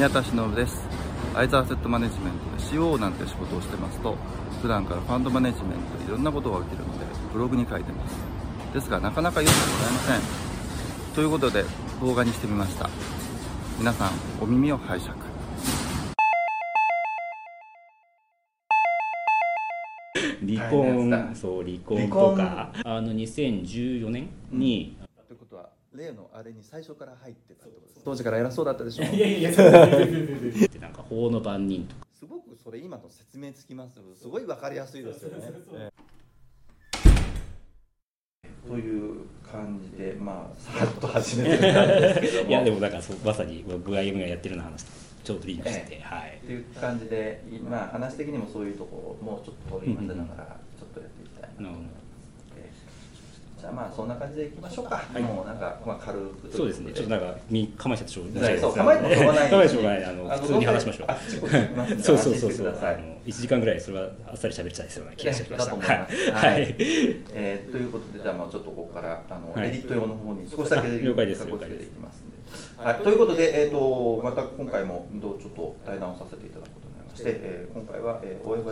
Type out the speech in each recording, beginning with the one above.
宮田忍です。アイザーセットマネジメントで CO なんて仕事をしてますと普段からファンドマネジメントでいろんなことが起きるのでブログに書いてます。ですがなかなか読んでもらえません。ということで動画にしてみました。皆さんお耳を拝借。離婚そう離婚とか。あの2014年に、例のあれに最初から入ってたってことです当時から偉そうだったでしょ。いやいやそう でなんか法の番人とか。すごくそれ今の説明つきますすごいわかりやすいですよねという。感じでまあさらっと始めてみたんですけどもいやでもなんかそう。まさに僕がやってるよう。な話とちょう。どリンクして、えはいっていう感じでまあ話的にもそういうところもちょっと取り混ぜながらちょっとやっていきたいなと思うので、じゃあまあそんな感じでいきましょうか、い。もうなんか、まあ、軽くそうですね。ちょっとなんか身構えちゃってしょうがはないいそう構えてもしょうがない。構えてしょうがない。あの普通に話しましょう。そうそうそうそう。あの1時間ぐらいそれはあっさり喋っちゃいそうな気がしましたはい、はえーということでじゃあまあちょっとここからあの、はい。エディット用の方に少しだけあ了解です。了解ですいきますんで、はい、ということで、えー、とまた今回もどうちょっと対談をさせていただくまして、えー今回は、えー、大江橋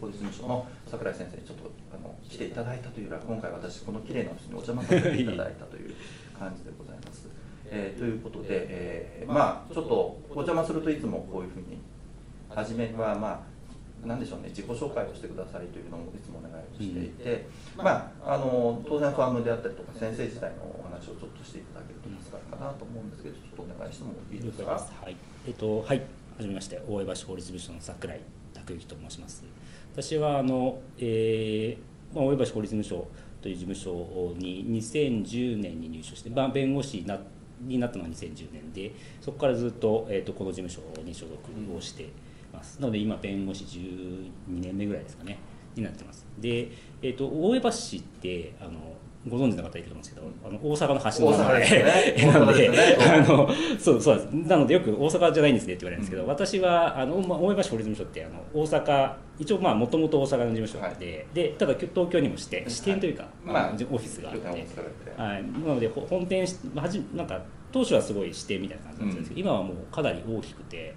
法律事務所の櫻井先生にちょっとあの来ていただいたというよりは今回私この綺麗な人にお邪魔させていただいたという感じでございます。えーということで、えーまあちょっとお邪魔するといつもこういうふうに初めはまあなんでしょうね自己紹介をしてくださいというのをいつもお願いをしていて、まああの当然ファームであったりとか先生時代のお話をちょっとしていただけると助かるかなと思うんですけどちょっとお願いしてもいいですか？はい。えっとはい。はじめまして大江橋法律事務所の桜井拓之と申します。私はあの、えーまあ、大江橋法律事務所という事務所に2010年に入所して、まあ、弁護士になになったのが2010年でそこからずっと,、えー、とこの事務所に所属をしてます、なので今弁護士12年目ぐらいですかねになってますで、えー、と大江橋ってあのご存知の方いると思うんですけど、あの大阪の橋の名前でね。なのでね。あのそうそうです。なのでよく大阪じゃないんですねって言われるんですけど、私はあの、まあ、大江橋法律事務所ってあの大阪一応まあもともと大阪の事務所で、でただ東京にも支店支店というか、まあオフィスがあって、はい、なのでほ本店しはじなんか当初はすごい支店みたいな感じだったんですけど、今はもうかなり大きくて、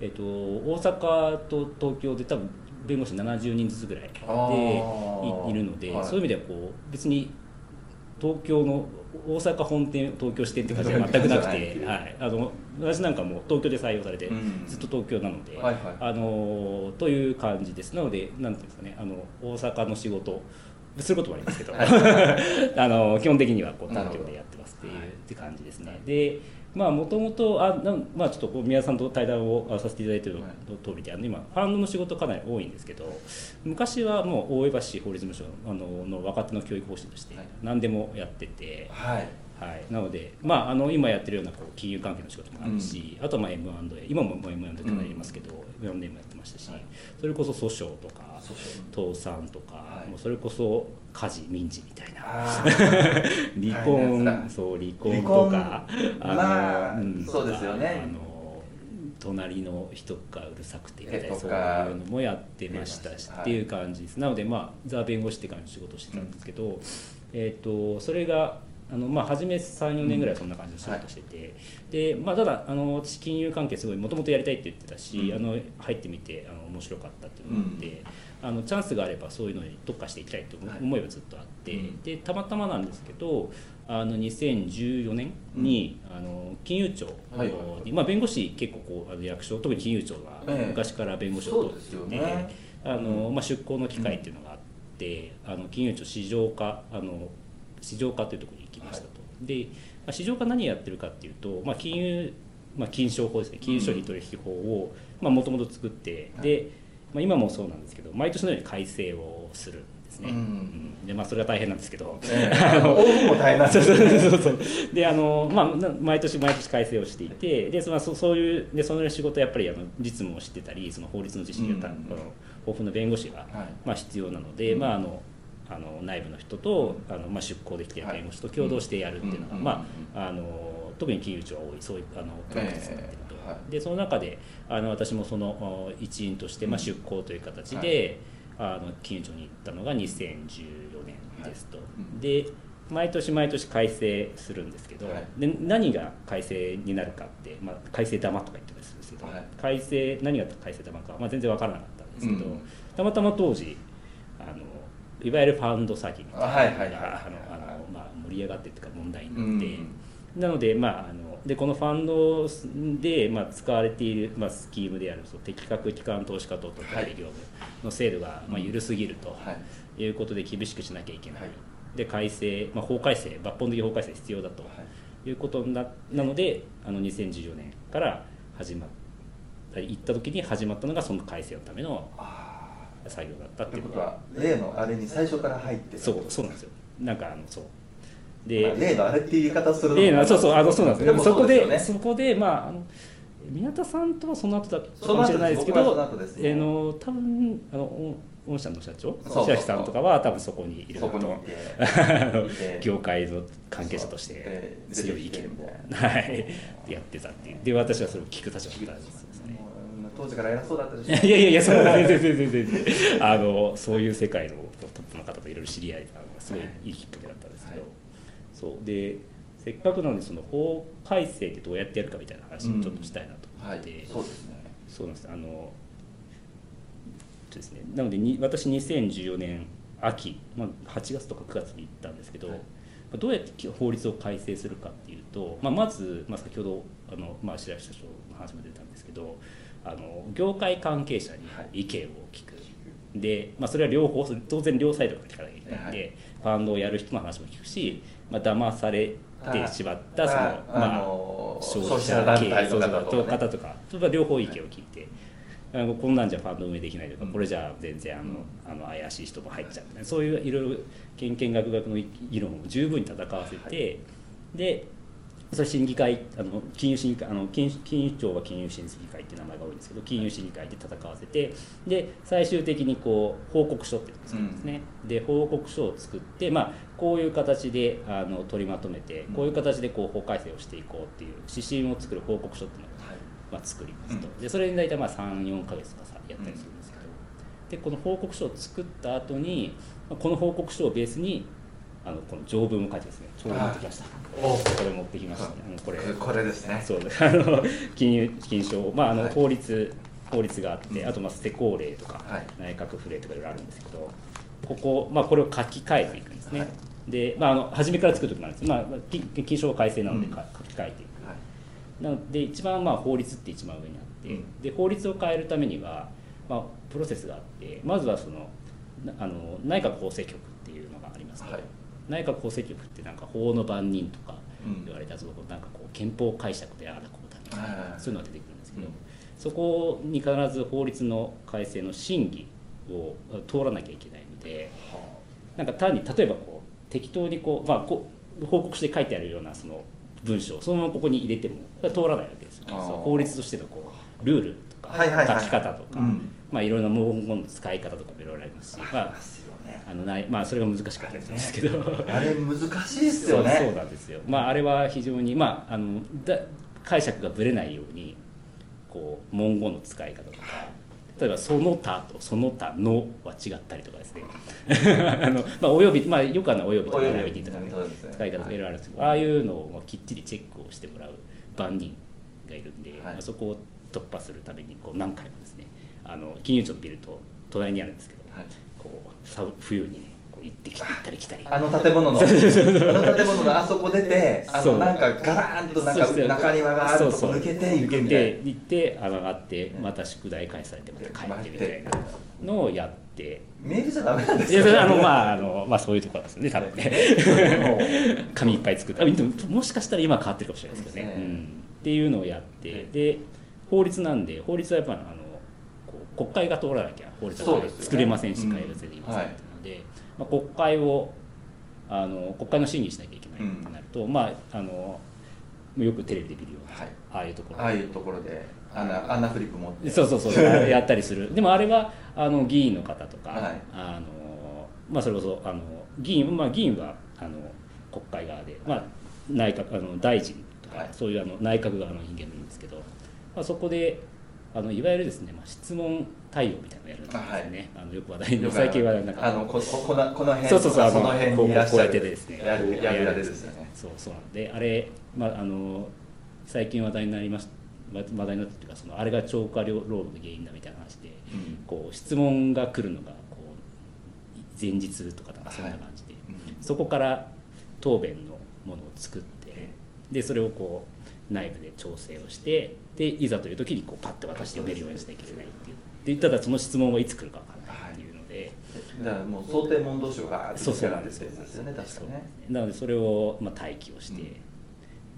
えっと大阪と東京で多分弁護士70人ずつぐらいでいいるので、はい。そういう意味ではこう別に東京の大阪本店東京支店って感じは全くなくて、はい、あの私なんかもう東京で採用されて、うん。ずっと東京なので、はいはい。あのという感じです。なのでなんていうんですかねあの大阪の仕事することもありますけど。あの基本的にはこう東京でやってますっていうって感じですね。でまあもともとあなんまあちょっとこう宮田さんと対談をあさせていただいてい。る通りであの今ファンドの仕事かなり多いんですけど昔はもう大江橋法律事務所あのの若手の教育方針としてはい。何でもやってて、はい。はい、なので、まあ、あの今やってるようなこう金融関係の仕事もあるし、あとはまあ M&A 今も M&A かなりありますけど、M&A もやってましたし、はい。それこそ訴訟とか倒産とか、はい。もうそれこそ家事民事みたいな。あ 離婚そう離婚離とか婚まあそうですよね。あの隣の人がうるさくてみたいえなそういうのもやってましたしはい。っていう感じです、なのでまあザ弁護士って感じの仕事をしてたんですけど、えー、とそれがあのまあ初め34年ぐらいはそんな感じの仕事してて、でまあ、ただあの私金融関係すごいもともとやりたいって言ってたし、うん。あの入ってみてあの面白かったっていうのがあって、あのチャンスがあればそういうのに特化していきたいとはい。思いはずっとあって、うん。でたまたまなんですけどあの2014年に、あの金融庁はいに、まあ、弁護士結構こうあの役所特に金融庁はええ。昔から弁護士を取ってね。あの、まあ、出向の機会っていうのがあって、あの金融庁市場課あの市場課というところに行きましたと、で、まあ、市場課何やってるかっていうと、まあ、金融、まあ、金商法ですね。金融商品取引法をもともと作って、はい。で、まあ、今もそうなんですけど毎年のように改正をするんですね、うん。うん。でまあ、それは大変なんですけど、ええ往復も大変なんで そうそうすよねそうそう。であの、まあ、な毎年毎年改正をしていてでそのそそういうでその仕事やっぱりあの実務を知ってたりその法律の知識がた、うん。あの豊富な弁護士が、はい。まあ、必要なので、うん。まあ、あのあの内部の人とあの、まあ、出向できている弁護士と共同してやるっていうのが、うんまあ、あの特に金融庁は多いそういうあのプラクティスになってると、ええはい。でその中であの私もそのお一員として、まあ、出向という形で、あの金融庁に行ったのが2014年ですと。うん。で毎年毎年改正するんですけど、はい。で何が改正になるかって、まあ、改正玉とか言ってたりするんですけど、はい。改正何が改正玉か、まあ、全然分からなかったんですけど、うん。たまたま当時あのいわゆるファンド詐欺みたいな。のがまあ、盛り上がってっていうか問題にうんなって、なので,、まあ、あのでこのファンドで、まあ、使われている、まあ、スキームであるそう適格機関投資家等々大業務の制度が、まあ、緩すぎると。はい。いうことで厳しくしなきゃいけない、はい。で改正、まあ、法改正抜本的法改正必要だとはい。いうことななのであの2014年から始まった行った時に始まったのがその改正のためのあ作業だったあということっていうのがは例のあれに最初から入ってそうそうなんですよ。なんかあのそう。まあで例のあれっていう言い方するの例のそうそうあのそうなんですよ。もそこでそこでまああの宮田さんとはその後だったかもしれないですけどあの多分あのお御社の社長そうそう白木さんとかは多分そこにいると。業界の関係者としてで強い意見を出てきてみたいな。はい。やってたっていう。で私はそれを聞く立場だったんです当時から偉そうだったでしいやいやいやそんな全然全然全然。あのそういう世界のトップの方といろいろ知り合えたのがすごいい。いきっかけだったんですけど、はいそう。でせっかくなのでその法改正ってどうやってやるかみたいな話をちょっとしたいなと思はい。って、そうですね。そうなんです。あのですね。なのでに私2014年秋、まあ、8月とか9月に行ったんですけど、はい。まあどうやって法律を改正するかっていうと、まあ、まず、まあ、先ほどあの、まあ、白石社長の話も出たんですけどあの業界関係者に意見を聞く、で、まあ、それは両方当然両サイドから聞かなきゃいけないんで、はい。ファンドをやる人の話も聞くし、まあ騙されてしまったその、あまあ、の消消費者経費者団体営そうの方とかね。とかそれは両方意見を聞いてあのこんなんじゃファンド運営できないとか、うん。これじゃあ全然あの,、うん。あの怪しい人も入っちゃうみたいなそういういろいろ研研学学の議論を十分に戦わせて、でそれ審議会あの金融審議会あの金金融庁は金融審議会っていう名前が多いんですけど金融審議会で戦わせてで最終的にこう報告書っていうのを作るんですね、で報告書を作って、まあ、こういう形であの取りまとめてこういう形でこう法改正をしていこうっていう指針を作る報告書っていうのをはい。まあ、作りますと、うん。でそれに大体まあ34か月とかさやったりするんですけど、でこの報告書を作った後にまあこの報告書をベースにあのこの条文を書いてですね。ちょうど持ってきました。おこれ持ってきました、あのこれ。これですね。そう。あの金融金賞、まあ、あのはい。法律、法律があって、うん。あとまあ施行令とか、はい。内閣府令とかいろいろあるんですけどここ、まあ、これを書き換えていくんですね、はい。で、まあ、あの初めから作るときなんです、まあ、金金賞改正なので書き換えていく。はい。なので一番まあ法律って一番上にあって、うん。で法律を変えるためには、まあ、プロセスがあってまずはそのなあの内閣法制局っていうのがありますと、はい内閣法制局ってなんか法の番人とかうん。言われたぞ、なんかこう憲法解釈でああだこうだみたいな、はいはいそういうのが出てくるんですけど、うん。そこに必ず法律の改正の審議を通らなきゃいけないのでなんか単に例えばこう適当にこう、まあ、こう報告書で書いてあるようなその文章をそのままここに入れても通らないわけですよ、あ。ーそう法律としてのこうルールとかはいはいはい。書き方とか、うんまあ、いろいろな文言の使い方とかもいろいろありますし、まああのないまあ、それが難しかったりするんですけど。あれ難しいですそうそうよねなんですよ、まあ、あれは非常に、まあ、あのだ解釈がぶれないようにこう文言の使い方とか。例えば「その他」と「その他の」は違ったりとかですね。あの、まあ、および、まあ、よくあるのはおよびとか並びとかねね。使い方がい。ろいろあるんですけど、ああいうのをまあきっちりチェックをしてもらう番人がいるんで、はい。まあそこを突破するためにこう何回もですねあの金融庁のビルと隣にあるんですけど、はい。こうさ冬にねこう行ってきたり来たり。あの建物の。あの建物のあそこ出てあのなんかガラーンとなんか中庭があるとこ抜けていくみたいて行って上がってまた宿題返されてまた帰ってみたいなのをやって。なメールじゃダメなんですいやよそれあのまああのまあそういうところですよね多分ね。紙いっぱい作ってももしかしたら今は変わってるかもしれないですけどね、ね。うん、っていうのをやってで法律なんで法律はやっぱりあの国会が通らなきゃ法律は作れませんしうん改正できませんので、まあ、国会をあの国会の審議しなきゃいけないってなると、まああのよくテレビで見るような、はい。ああいうところ。ああいうところであんなあんなフリップ持って。そうそうそう やったりする。でもあれはあの議員の方とか、はい。あのまあ、それこそあの議員、まあ、議員はあの国会側で、まあ、内閣あの大臣とか、はい。そういうあの内閣側の人間もいるんですけど、まあ、そこであのいわゆるですね、まあ、質問対応みたいなのをやるんですね、あはい。あのよく話題の最近はなんかあのこここのこの辺そうそうそうあその辺にいらっしゃこうこうやってるですねやるやるやるですよね。そうそうなんであれ、まあ、あの最近話題になりまし話題になったというかそのあれが超過労働の原因だみたいな話で、うん。こう質問が来るのがこう前日とかそんな感じで、うん。そこから答弁のものを作ってでそれをこう内部で調整をしてでいざという時にこうパッて渡して読めるようにしなきゃいけないっていうでただその質問はいつ来るか分からないっていうので、だからもう想定問答集がガーッとそうそうなんですよ。ね確かにね。なのでそれをまあ待機をして、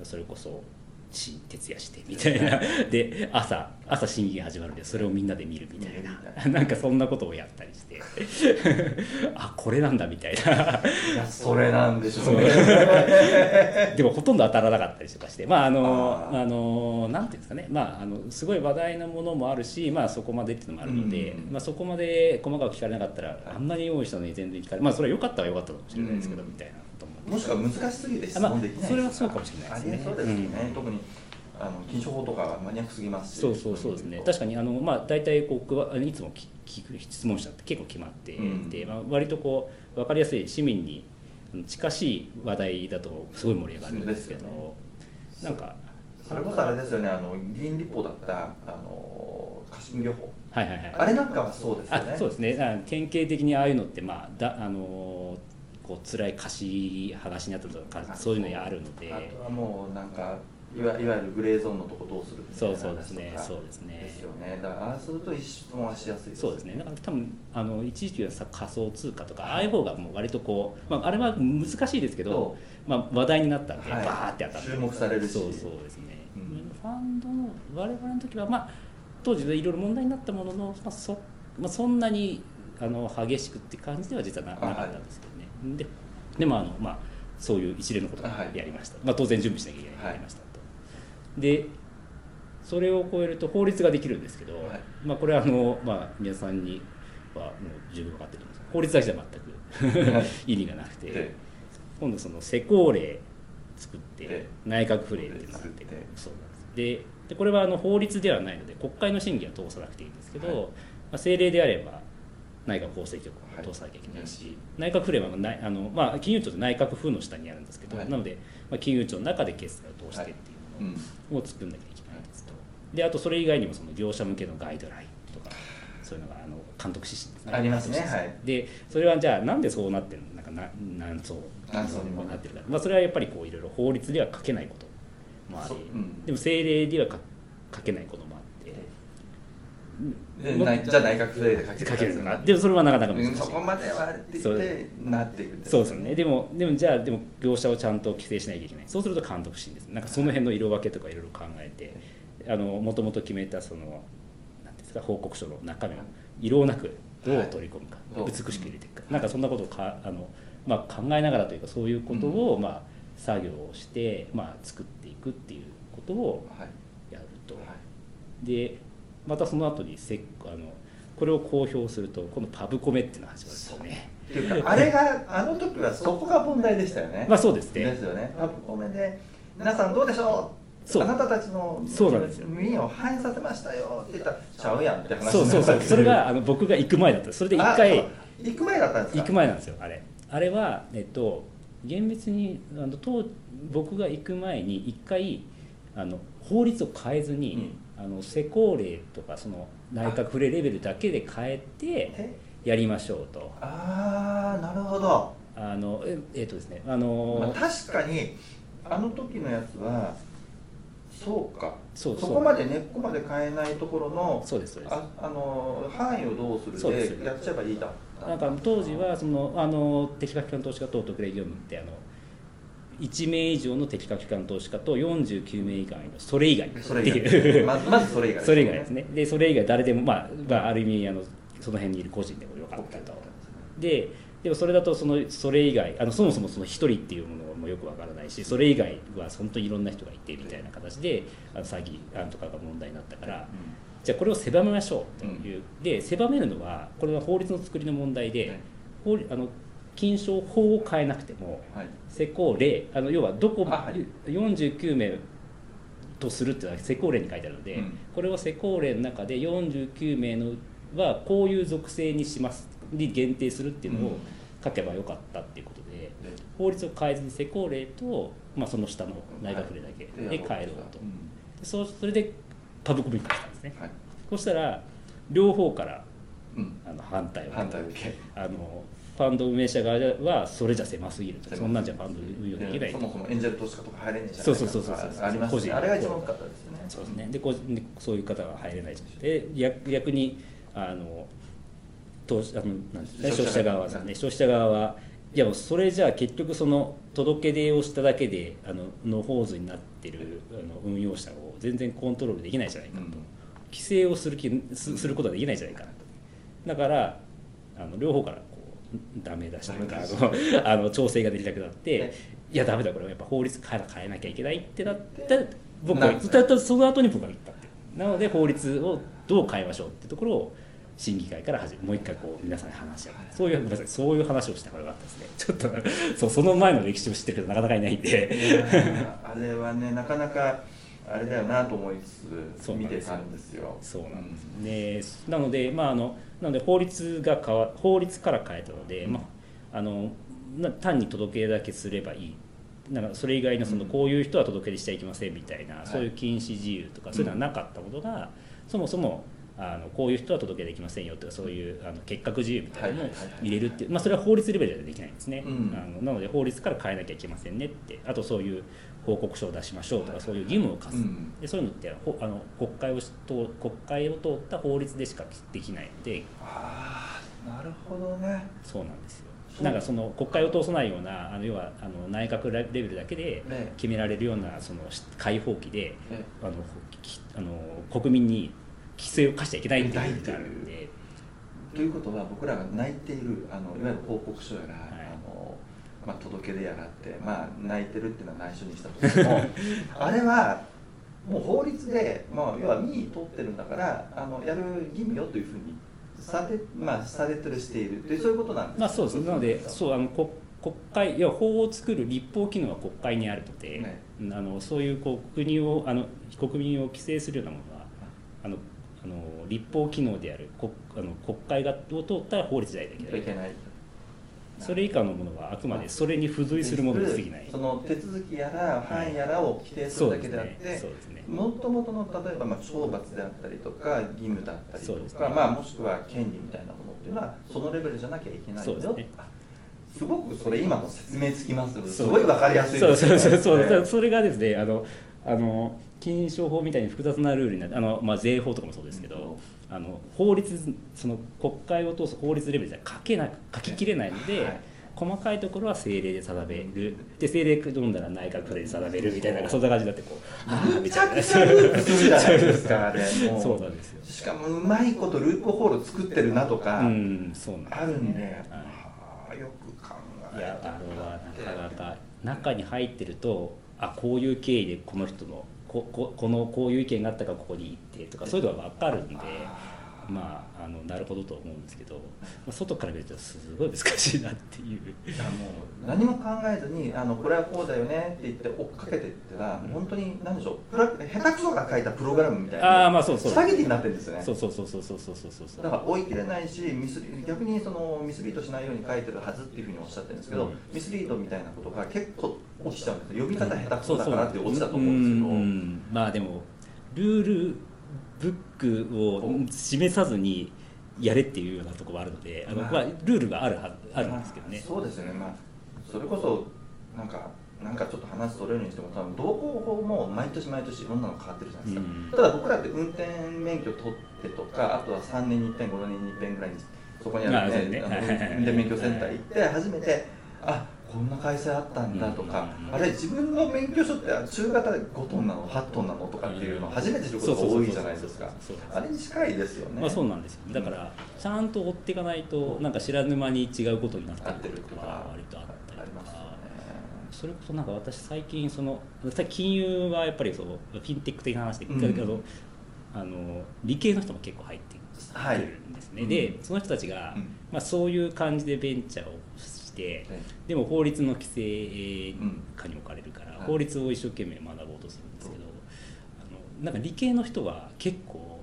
それこそし徹夜してみたいな。で朝朝審議が始まるんでそれをみんなで見るみたいな。なんかそんなことをやったりして。あこれなんだみたいな。いやそれなんでしょうね。でもほとんど当たらなかったりとかして。まああのあのなんていうんですかね。まああのすごい話題なものもあるしまあそこまでっていうのもあるので、うんまあそこまで細かく聞かれなかったら、あんなに用意したのに全然聞かれまあそれは良かったは良かったかもしれないですけど、うんみたいなももしくは難しすぎて質あまあ問できないそれはそうかもしれないですね。そうですよね、うん。特にあの禁書法とかマニアックすぎます。しそうそうそうですね。確かにあの、まあ、大体こういつも聞聞く質問者って結構決まっていて、うん。まあ、割とこう分かりやすい市民に近しい話題だとすごい盛り上がるんですけどね。なんかそれこそあれですよね。あの議員立法だったあの家臣漁法。はいはいはい。あれなんかはそうですよね。あそうですね。あ典型的にああいうのって、まあだあのこう辛い貸し剥がしになったとかそういうのやあるので。あとはもうなんかいわいわゆるグレーゾーンのとこどうするみたいなそうそうですね。そうですね。ですよね。だからああすると質問はしやすいそうですね。だから多分あの一時期はさ仮想通貨とかああいう方がもう割とこう、まあ、あれは難しいですけどそ、まあ、話題になったんで、はい。バーって当たって。注目されるし。そうそうですね、うん。ファンドの我々の時はまあ当時いろいろ問題になったものの、まあそまあ、そんなにあの激しくって感じでは実はなあなかったんですけど。ね、ででもあの、まあ、そういう一連のことをはい。やりました、まあ、当然準備しなきゃいけないやりましたと、でそれを超えると法律ができるんですけど、はい。まあ、これはあの、まあ、皆さんにはもう十分分かってると思います法律だけじゃ全く 意味がなくて、で今度その施行令作ってえ。内閣府令っていうのがあって作って。そうなんです。ででこれはあの法律ではないので国会の審議は通さなくていいんですけど、はい。まあ、政令であれば内閣法制局はい。を通さなきゃいけないし、内閣府令はないあの、まあ、金融庁って内閣府の下にあるんですけど、はい。なので、まあ、金融庁の中で決済を通してっていうものを作んなきゃいけないんですと。であとそれ以外にもその業者向けのガイドラインとかそういうのがあの監督指針ですね。ありますね。はい。でそれはじゃあなんでそうなってるの？なんかな何層何層にも。なってるか、まあ、それはやっぱりこういろいろ法律では書けないこともあり、そう。うん。でも政令では書書けないこともないじゃあ内閣府令で書けるのかでもそれはなかなか難しい。うんそこまではって言ってなっていくんそうですよね。でもでもじゃあでも業者をちゃんと規制しなきゃいけない。そうすると監督指針です。なんかその辺の色分けとかいろいろ考えてあのもともと決めたそのなんていうんですか報告書の中身を色なくどう取り込むか、はい。美しく入れていくか、なんかそんなことをかあの、まあ、考えながらというかそういうことを、まあ、作業をして、まあ、作っていくっていうことをはい。やると、はでまたその後にせあのこれを公表すると今度パブコメっていうのが始まるんですよね。っていうかあれがあの時はそこが問題でしたよね。まあそうですね。ですよね。パブコメで皆さんどうでしょう？そう。あなたたちのそうなんですよ耳を反映させましたよって言ったらちゃうやんって話そうそうそうそれががあの僕が行く前だった。それで一回行く前だったんですか？行く前なんですよあれ。あれはえっと厳密にあの当僕が行く前に一回あの法律を変えずに、あの施行令とかその内閣府令レベルだけで変えてえ？やりましょうと。ああなるほど、あのええっとですねあまあ、の、確かにあの時のやつはそうか。そうそうこまで根っこまで変えないところのそうですそうです。ああの範囲をどうするでやっちゃえばいいだなんか当時はそのあの適格機関投資家等特例業務ってあの1名以上の適格機関投資家と49名以外のそれ以外。ってそれ以いう外。まずそれ以外それ以外ですね。でそれ以外誰でも、まあまあ、ある意味あのその辺にいる個人でもよかったと。ででもそれだとそのそれ以外あのそもそもその1人っていうものもよくわからないしそれ以外は本当にいろんな人がいてみたいな形であの詐欺案とかが問題になったからじゃあこれを狭めましょうという、で狭めるのはこれは法律の作りの問題で、はい。法律あの禁書法を変えなくてもはい。施行令あの要はどこあはい。49名とするっていうのは施行令に書いてあるので、うん。これを施行令の中で49名のはこういう属性にしますに限定するっていうのを書けばよかったっていうことで、で法律を変えずに施行令と、まあ、その下の内閣令だけはい。で変えろと、うん。でそうそれでパブコミックしたんですね。はい。そしたら両方からうん。あの反対を反対を受けあのファンド運営者側はそれじゃ狭すぎると。そんなんじゃファンド運用できないそもそもエンジェル投資家とか入れないじゃないそうそうそうそうそう。あります個人ねあれが一番大きかったですよね。そうですね。でこうでそういう方が入れないじゃんで逆逆にあの投資あのなんですかね消費者側。はですね。消費者側はいやもうそれじゃあ結局その届け出をしただけであののホーズになってるあの運用者を全然コントロールできないじゃないかと、うん。規制をする気すすることはできないじゃないかなと。だからあの両方からダメ出しというかあの あの調整ができなくなってねい。やダメだこれはやっぱ法律変え変えなきゃいけないってなったら僕なはだだその後に僕が言ったって。なので法律をどう変えましょうってところを審議会から始めもう一回こう皆さんに話し合う。そういうごめんなさいそういう話をしたからよかったですねちょっとそうその前の歴史を知ってる人なかなかいないんで。あれはねなかなかあれだよなと思いつつ見てたんですよ。そうなんです、でなのでまああのなので法律が変わ法律から変えたので、うん。まああのな単に届け出だけすればいい。なんかそれ以外のそのうん。こういう人は届け出しちゃいけませんみたいな、い。そういう禁止自由とかそういうのはなかったことが、そもそもあのこういう人は届けできませんよとかそういうあの結核自由みたいなのをはいはいはいはい。入れるっていう、まあ、それは法律レベルではできないんですね、うん。あのなので法律から変えなきゃいけませんねって。あとそういう報告書を出しましょうとかそういう義務を課す、うん。でそういうのってほあの国会をしと国会を通った法律でしかできないので。ああなるほどね。そうなんですよ。なんかその国会を通さないようなあの要はあの内閣レベルだけでね決められるようなそのし開放期でねあのきあの国民に規制を課しちゃいけないっていうのがあるんで。ということは僕らが泣いているあのいわゆる報告書やら、いあのまあ、届け出やらって、まあ、泣いてるっていうのは内緒にしたとしても あれはもう法律で、まあ、要は民意通ってるんだからあのやる義務よというふうにされ,、まあ、されてるしている。というそういうことなんです。まあそうです。なのでそうあの国国会いや法を作る立法機能は国会にあるので、ね。あのそういうこう国をあの国民を規制するようなものはあのあの立法機能である国あの国会がを通ったら法律でないといけない。いけないそれ以下のものはあくまでそれに付随するものに過ぎない。その手続きやら範囲やらを規定するだけであって、そうですね。もともとの例えばまあ懲罰であったりとか義務だったりとか、ね。まあ、もしくは権利みたいなものっていうのはそのレベルじゃなきゃいけないよすね。あすごくそれ今の説明つきます。す。ごいわかりやすいそうそうそうそう、ねそれがですねあのあの金商法みたいに複雑なルールになってあの、まあ、税法とかもそうですけど、あの法律その国会を通す法律レベルじゃ書けな書ききれないので、はい。細かいところは政令で定める。で政令読んだら内閣令で定めるみたいなそんな感じになってこうあーめちゃくちゃループするじゃないですかあれ。も そうなんですよ。しかもうまいことループホール作ってるなとか、うんそうなんですあるんで、はい。よく考えいやあれたはなかなか中に入ってるとあこういう経緯でこの人のこここのこういう意見があったからここに行ってとかそういうのが分かるんで。まあ、あのなるほどと思うんですけど、まあ、外から見るとすごい難しいなっていう。もう何も考えずにあのこれはこうだよねって言って追っかけてってが、うん、本当に何でしょう下手くそが書いたプログラムみたいなあ、まあ、そうそう。スパゲティになってるんですよね。そうそうそうそうそうそうそうだから追い切れないしミス逆にそのミスリードしないように書いてるはずっていうふうにおっしゃってるんですけど、うん、ミスリードみたいなことが結構落ちちゃうんですよ。呼び方下手くそだからって落ちたと思うんですけど、うん、まあでもルールブックを示さずにやれっていうようなところはあるのであの、まあまあ、ルールがあるはあるんですけどね、そうですよね。まあそれこそなんかなんかちょっと話取れるにしても多分道交法も毎年毎年いろんなの変わってるじゃないですか、うん。ただ僕らって運転免許取ってとかあとは3年に1遍5年に1遍ぐらいにそこにあるね。ね運転免許センター行って初めてあこんな会社あったんだとか、うんあれ自分の免許証って中型で5トンなの8トンなのっていうのを初めて知ることが多いじゃないですか。あれに近いですよね。まあそうなんですよ。だからちゃんと追っていかないとなんか知らぬ間に違うことになってるとか割とあったりとか。それこそなんか私最近その金融はやっぱりそうフィンテック的な話で、うん。あの理系の人も結構入っているんですね、うん。でその人たちが、うん。まあ、そういう感じでベンチャーをして、えでも法律の規制下に置かれるから、はい。法律を一生懸命学ぼうとするんなんか理系の人は結構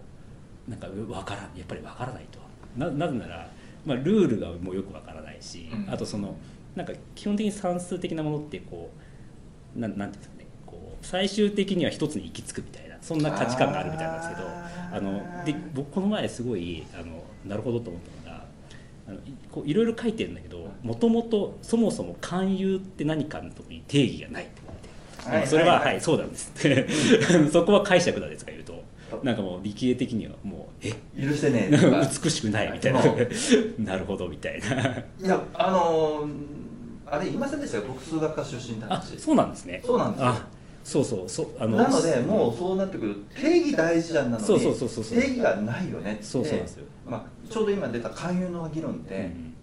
なんかわからやっぱりわからないと。ななぜなら、まあ、ルールがもうよくわからないし、うん。あとそのなんか基本的に算数的なものってこうなんなんていうんですかね。こう最終的には一つに行き着くみたいなそんな価値観があるみたいなんですけどあので僕この前すごいあのなるほどと思ったのがあのいこういろいろ書いてるんだけどもともとそもそも勧誘って何かのとこに定義がないって、はいまあそれは、はいそうなんです。そこは解釈だですか言うと。なんかもう理系的にはもうえ？許してね美しくないみたいな。う。なるほどみたいな。いやあのーあれ言いませんでしたか僕数学科出身だあし。そうなんですね。そうなんですよ。あそうそうそうあなのでもうそうなってくる定義大事じゃんなのにそうそうそうそうそう。定義がないよねって。そうそうなんですよ。まあ、ちょうど今出た勧誘の議論って、うん。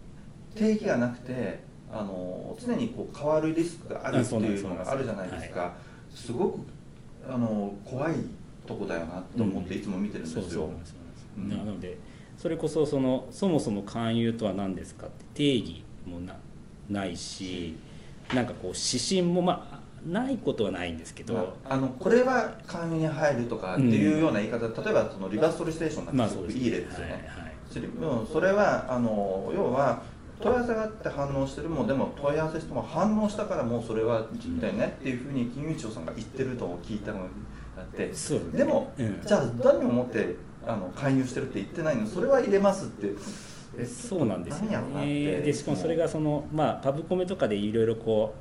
定義がなくてあの常にこう変わるリスクがあるっていうのがあるじゃないですか。すごくあの怖いとこだよなと思っていつも見てるんですよ、なのでそれこそそのそもそも勧誘とは何ですかって定義もなないしなんかこう指針もまあないことはないんですけど、まあ、あのこれは勧誘に入るとかっていうような言い方、例えばそのリバーストリステーションなんてすごくいい例ですよね、それはあの要は問い合わせがあって反応してるもん。でも問い合わせしても反応したからもうそれは実だよね。っていうふうに金融庁さんが言ってると聞いたのがあって。そうですね。でも、うん。じゃあ何をもってあの勧誘してるって言ってないの。それは入れますって。えそうなんですよ何やろうなって。ねでしかもそれがその、まあ、パブコメとかでいろいろこ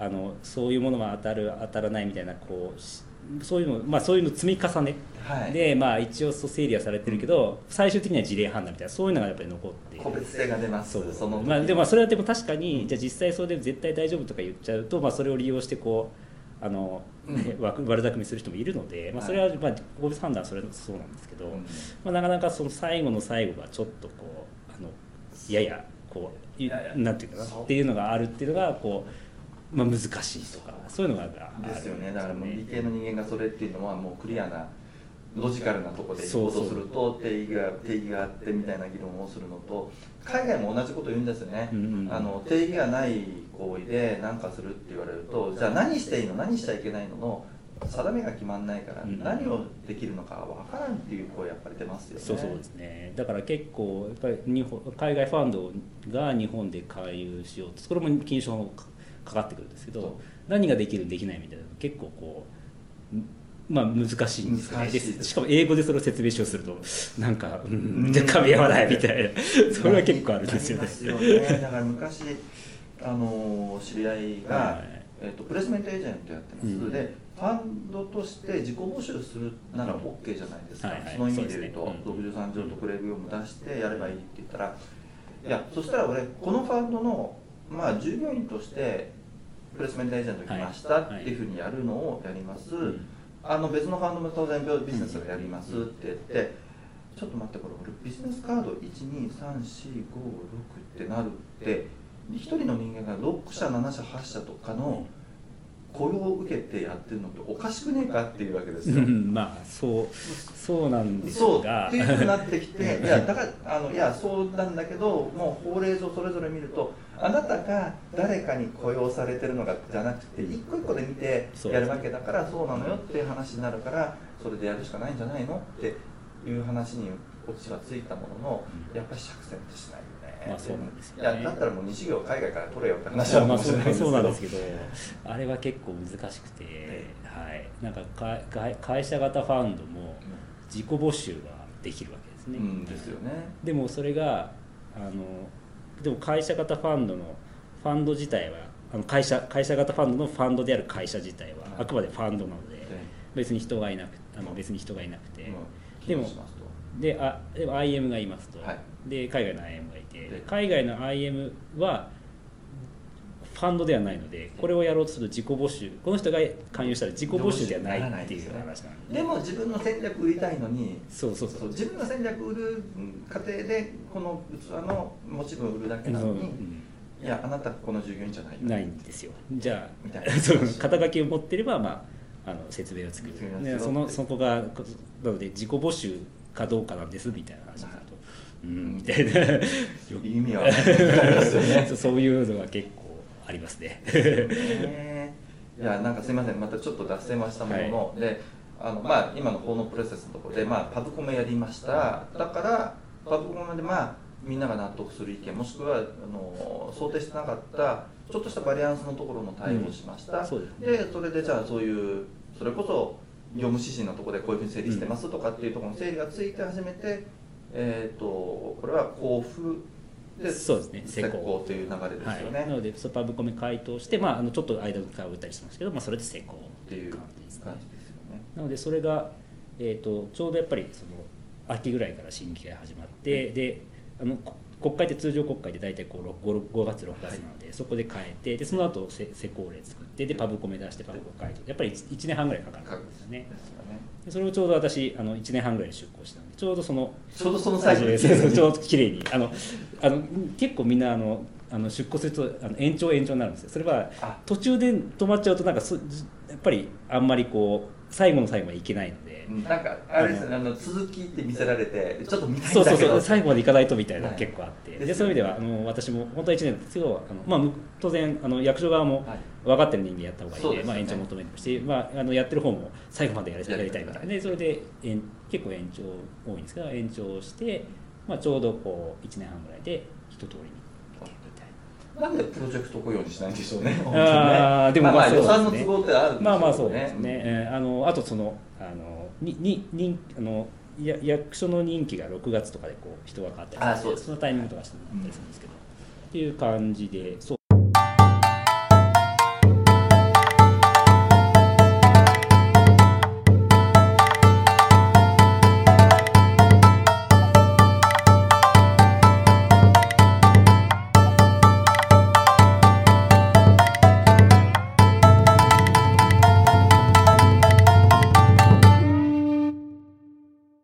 うあのそういうものは当たる当たらないみたいなこうしそういうの、まあ、そういうの積み重ね。はい。で、まあ、一応そう整理はされてるけど最終的には事例判断みたいなそういうのがやっぱり残って個別性が出ます。そう。そのまあ、でもまあそれはでも確かにじゃあ実際それで絶対大丈夫とか言っちゃうと、まあ、それを利用してこうあの、ねうん。悪悪巧みする人もいるので、まあ、それはまあ個別判断はそれはそうなんですけど、うん。まあ、なかなかその最後の最後がちょっとこうあのややこういいや。なんていうかなっていうのがあるっていうのがこう、まあ、難しいとかそういうのがある。ですよね。だからもうん理系の人間がそれっていうのはもうクリアなロジカルなところで行動すると定義が定義があってみたいな議論をするのと海外も同じこと言うんですよね、うんうんうん。あの定義がない行為で何かするって言われるとじゃあ何していいの？何しちゃいけないのの定めが決まんないからうん。何をできるのかわからんっていう声やっぱり出ますよね。そうそうですね。だから結構やっぱり日本海外ファンドが日本で回遊しようとこれも金賞かかかってくるんですけど何ができるできないみたいなの結構こうまあ難しいんですよね。難しかも英語でそれを説明しようとするとなんか、うん、じゃ噛み合わないみたいな。それは結構あるんですよね。ね。だから昔あの知り合いが、はい。えっとプレスメントエージェントやってます、うん。でファンドとして自己募集するなら OK じゃないですか、はいはい。その意味で言うと、そうですね。63条特例業務出してやればいいって言ったらいやそしたら俺このファンドの、まあ、従業員としてプレスメントエージェント来ましたはい。っていうふうにやるのをやります、んあの別のファンドも当然ビジネスをやりますって言って、ちょっと待ってこれ俺ビジネスカード12345ってなるって1人の人間が6社7社8社とかの雇用を受けてやってるのっておかしくねえかっていうわけですよ。うんまあそうそうなんですそうがっていうふうになってきて いやだからあのいやそうなんだけどもう法令上それぞれ見るとあなたが誰かに雇用されてるのかじゃなくて一個一個で見てやるわけだからそうなのよっていう話になるからそれでやるしかないんじゃないのっていう話にこっちはついたもののやっぱり釈然としない。まあそうなんですよねいやだったらもう西業海外から取れよって話はまあまあそうそうなんですけど。あれは結構難しくて、はい、なんかか会会社型ファンドも自己募集ができるわけですね、うんですよね。でもそれがあのでも会社型ファンドのファンド自体はあの会社会社型ファンドのファンドである会社自体はあくまでファンドなので別に人がいなくあの別に人がいなくて、でもでもであでも IM がいますと、はい。で海外の IM がいてで海外の IM はファンドではないのでこれをやろうとすると自己募集。この人が勧誘したら自己募集ではないっていう話なんで。でも自分の戦略売りたいのにそうそうそう。そう自分の戦略売る過程でこの器の持ち分売るだけなのに、うん。いやあなたこの従業員じゃないよ。ないんですよ。じゃみたいあな。その肩書きを持ってれば、まあ、あの説明を作る。説明をするでそのそこがこなので自己募集かどうかなんですみたいな話になるとうん。みたいなよ意味は分かりますよね。そういうのが結構ありますね。ねいやなんかすみません。またちょっと脱線はしたものの、であのまあ、今の法のプロセスのところで、まあ、パブコメやりました。だからパブコメでまあみんなが納得する意見もしくはあの想定してなかったちょっとしたバリアンスのところの対応をしました、うん。ですね。でそれでじゃあそういうそれこそ業務指針のところでこういうふうに整理してますとかっていうところの整理がついて初めて、えー、とこれは交付でそうですね施施工工という流れですよね、はい、なのでそのパブコメ回答して、まあ、あのちょっと間を打ったりしますけど、まあ、それで成功っていう感じですね。なのでそれが、えー、とちょうどやっぱりその秋ぐらいから審議会始まって、であのこ国会って通常国会で大体こう 5, 5月6月なので、そこで変えてでその後せ施工例作ってでパブコメ出してパブコメ回答。やっぱり 1, 年半ぐらいかかるんですよね。ね。でそれをちょうど私あの1年半ぐらいで出向したちょうどそのちょうどその最後にそうそうちょうど綺麗に。あのあの結構みんなあのあの出向するとあの延長延長になるんですよ。それはあ。途中で止まっちゃうとなんかそやっぱりあんまりこう最後の最後までいけないので、なんかあれですね。あの続きって見せられてちょっと見たいんそうそうだけどそう最後までいかないとみたいな結構あって、でそういう意味ではあの私も本当は1年ですけどあの、まあ、む当然あの役所側もはい分かってる人間やった方がいいので、でね。まあ、延長求めるし、まあ、あのやってる方も最後までやりやりやりたいみたいなでそれで延結構延長多いんですけど延長して、まあ、ちょうどこう1年半ぐらいで一通りにみたいな。なんでプロジェクト雇用にしないんでしょうね。あーでもまあまあまあそうですね。予算の都合ってあるんでしょうけどまあまあそうですね、えーあのあとそのあのにににあのや役所の任期が6月とかでこう人が変わったりあそうですそのタイミングとかしてもらったりするんですけど、っていう感じでそ